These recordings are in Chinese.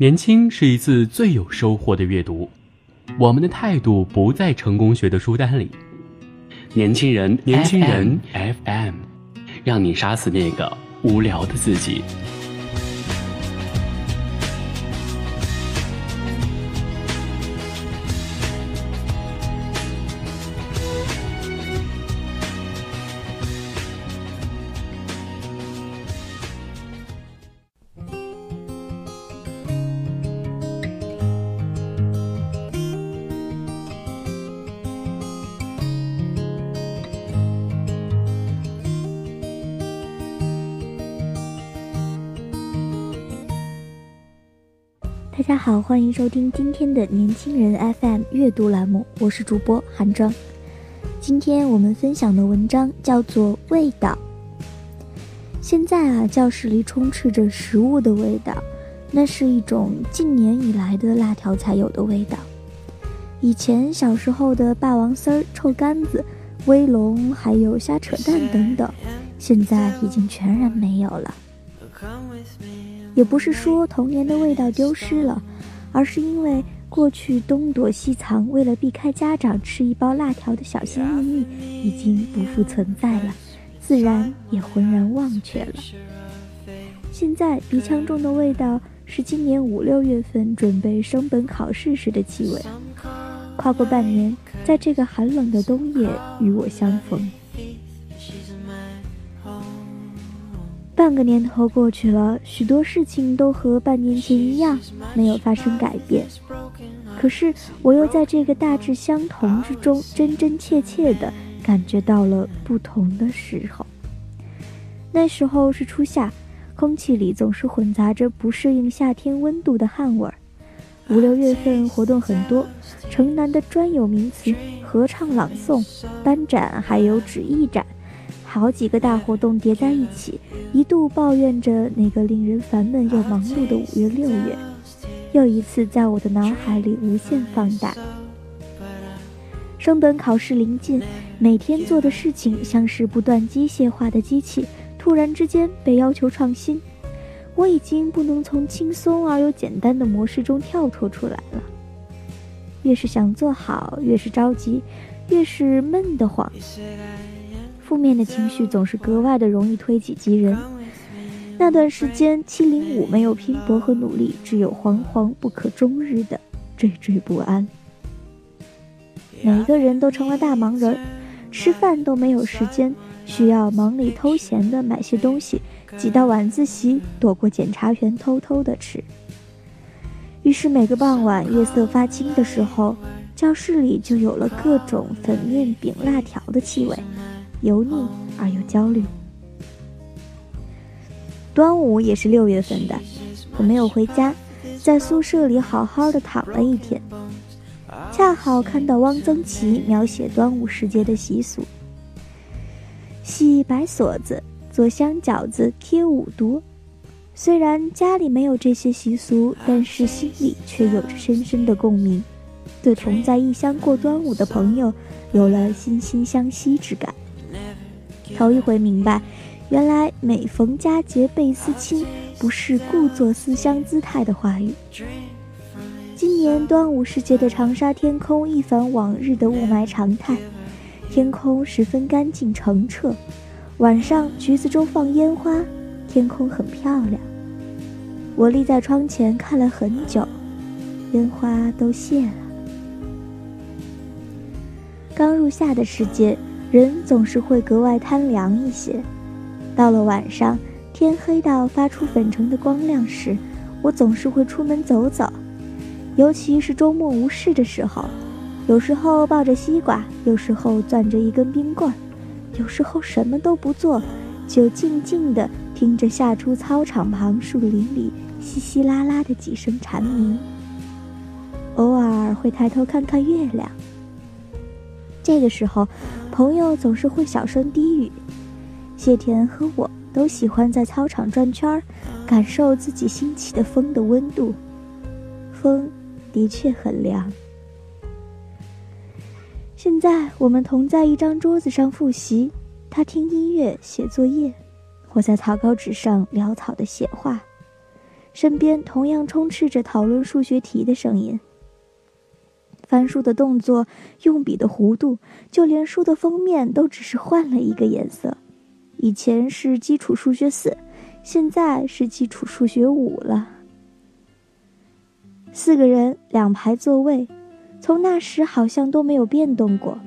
年轻是一次最有收获的阅读，我们的态度不在成功学的书单里。年轻人，年轻人 FM，让你杀死那个无聊的自己。大家好，欢迎收听今天的年轻人 FM 阅读栏目，我是主播韩庄。今天我们分享的文章叫做《味道》。现在啊，教室里充斥着食物的味道，那是一种近年以来的辣条才有的味道。以前小时候的霸王丝儿、臭干子、威龙，还有瞎扯淡等等，现在已经全然没有了。也不是说童年的味道丢失了，而是因为过去东躲西藏，为了避开家长吃一包辣条的小心翼翼，已经不复存在了，自然也浑然忘却了。现在鼻腔中的味道是今年五六月份准备升本考试时的气味，跨过半年，在这个寒冷的冬夜与我相逢。半个年头过去了，许多事情都和半年前一样，没有发生改变。可是，我又在这个大致相同之中，真真切切地感觉到了不同的时候。那时候是初夏，空气里总是混杂着不适应夏天温度的汗味儿。五六月份活动很多，城南的专有名词——合唱、朗诵、班展，还有纸艺展。好几个大活动叠在一起，一度抱怨着那个令人烦闷又忙碌的五月六月，又一次在我的脑海里无限放大。升本考试临近，每天做的事情像是不断机械化的机器，突然之间被要求创新。我已经不能从轻松而又简单的模式中跳脱出来了。越是想做好，越是着急，越是闷得慌。负面的情绪总是格外的容易推己及人。那段时间，七零五没有拼搏和努力，只有惶惶不可终日的惴惴不安。每个人都成了大忙人，吃饭都没有时间，需要忙里偷闲的买些东西，挤到晚自习，躲过检查员偷偷的吃。于是每个傍晚月色发青的时候，教室里就有了各种粉面饼、辣条的气味。油腻而又焦虑。端午也是六月份的，我没有回家，在宿舍里好好的躺了一天，恰好看到汪曾祺描写端午时节的习俗：系白锁子、做香饺子、贴五毒。虽然家里没有这些习俗，但是心里却有着深深的共鸣，对同在异乡过端午的朋友有了惺惺相惜之感。头一回明白，原来每逢佳节倍思亲，不是故作思乡姿态的话语。今年端午时节的长沙天空一反往日的雾霾常态，天空十分干净澄澈。晚上橘子洲放烟花，天空很漂亮。我立在窗前看了很久，烟花都谢了。刚入夏的时节。人总是会格外贪凉一些。到了晚上，天黑到发出粉橙的光亮时，我总是会出门走走，尤其是周末无事的时候。有时候抱着西瓜，有时候攥着一根冰棍儿，有时候什么都不做，就静静地听着夏初操场旁树林里稀稀拉拉的几声蝉鸣。偶尔会抬头看看月亮。这个时候，朋友总是会小声低语。谢田和我都喜欢在操场转圈儿，感受自己新起的风的温度。风的确很凉。现在我们同在一张桌子上复习，他听音乐写作业，我在草稿纸上潦草的写画。身边同样充斥着讨论数学题的声音。翻书的动作、用笔的弧度，就连书的封面都只是换了一个颜色。以前是基础数学四，现在是基础数学五了。四个人两排座位，从那时好像都没有变动过。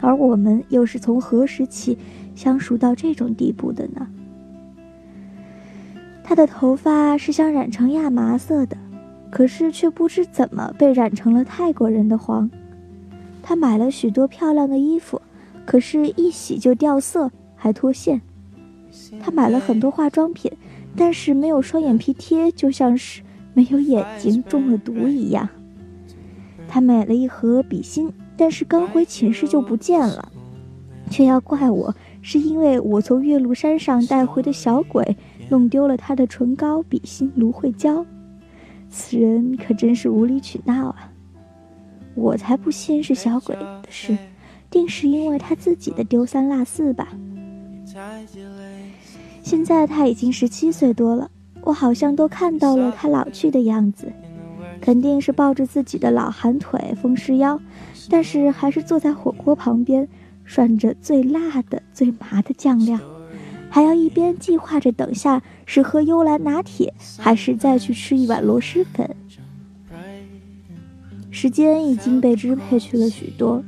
而我们又是从何时起相熟到这种地步的呢？他的头发是想染成亚麻色的。可是却不知怎么被染成了泰国人的黄。他买了许多漂亮的衣服，可是，一洗就掉色，还脱线。他买了很多化妆品，但是没有双眼皮贴，就像是没有眼睛中了毒一样。他买了一盒笔芯，但是刚回寝室就不见了，却要怪我，是因为我从岳麓山上带回的小鬼弄丢了他的唇膏、笔芯、芦荟胶。此人可真是无理取闹啊！我才不信是小鬼的事，定是因为他自己的丢三落四吧。现在他已经十七岁多了，我好像都看到了他老去的样子，肯定是抱着自己的老寒腿、风湿腰，但是还是坐在火锅旁边，涮着最辣的、最麻的酱料。还要一边计划着等下是喝幽兰拿铁，还是再去吃一碗螺蛳粉。时间已经被支配去了许多，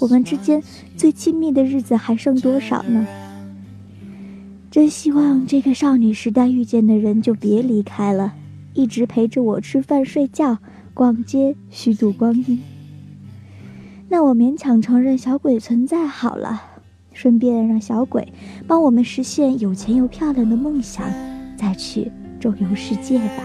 我们之间最亲密的日子还剩多少呢？真希望这个少女时代遇见的人就别离开了，一直陪着我吃饭、睡觉、逛街、虚度光阴。那我勉强承认小鬼存在好了。顺便让小鬼帮我们实现有钱又漂亮的梦想，再去周游世界吧。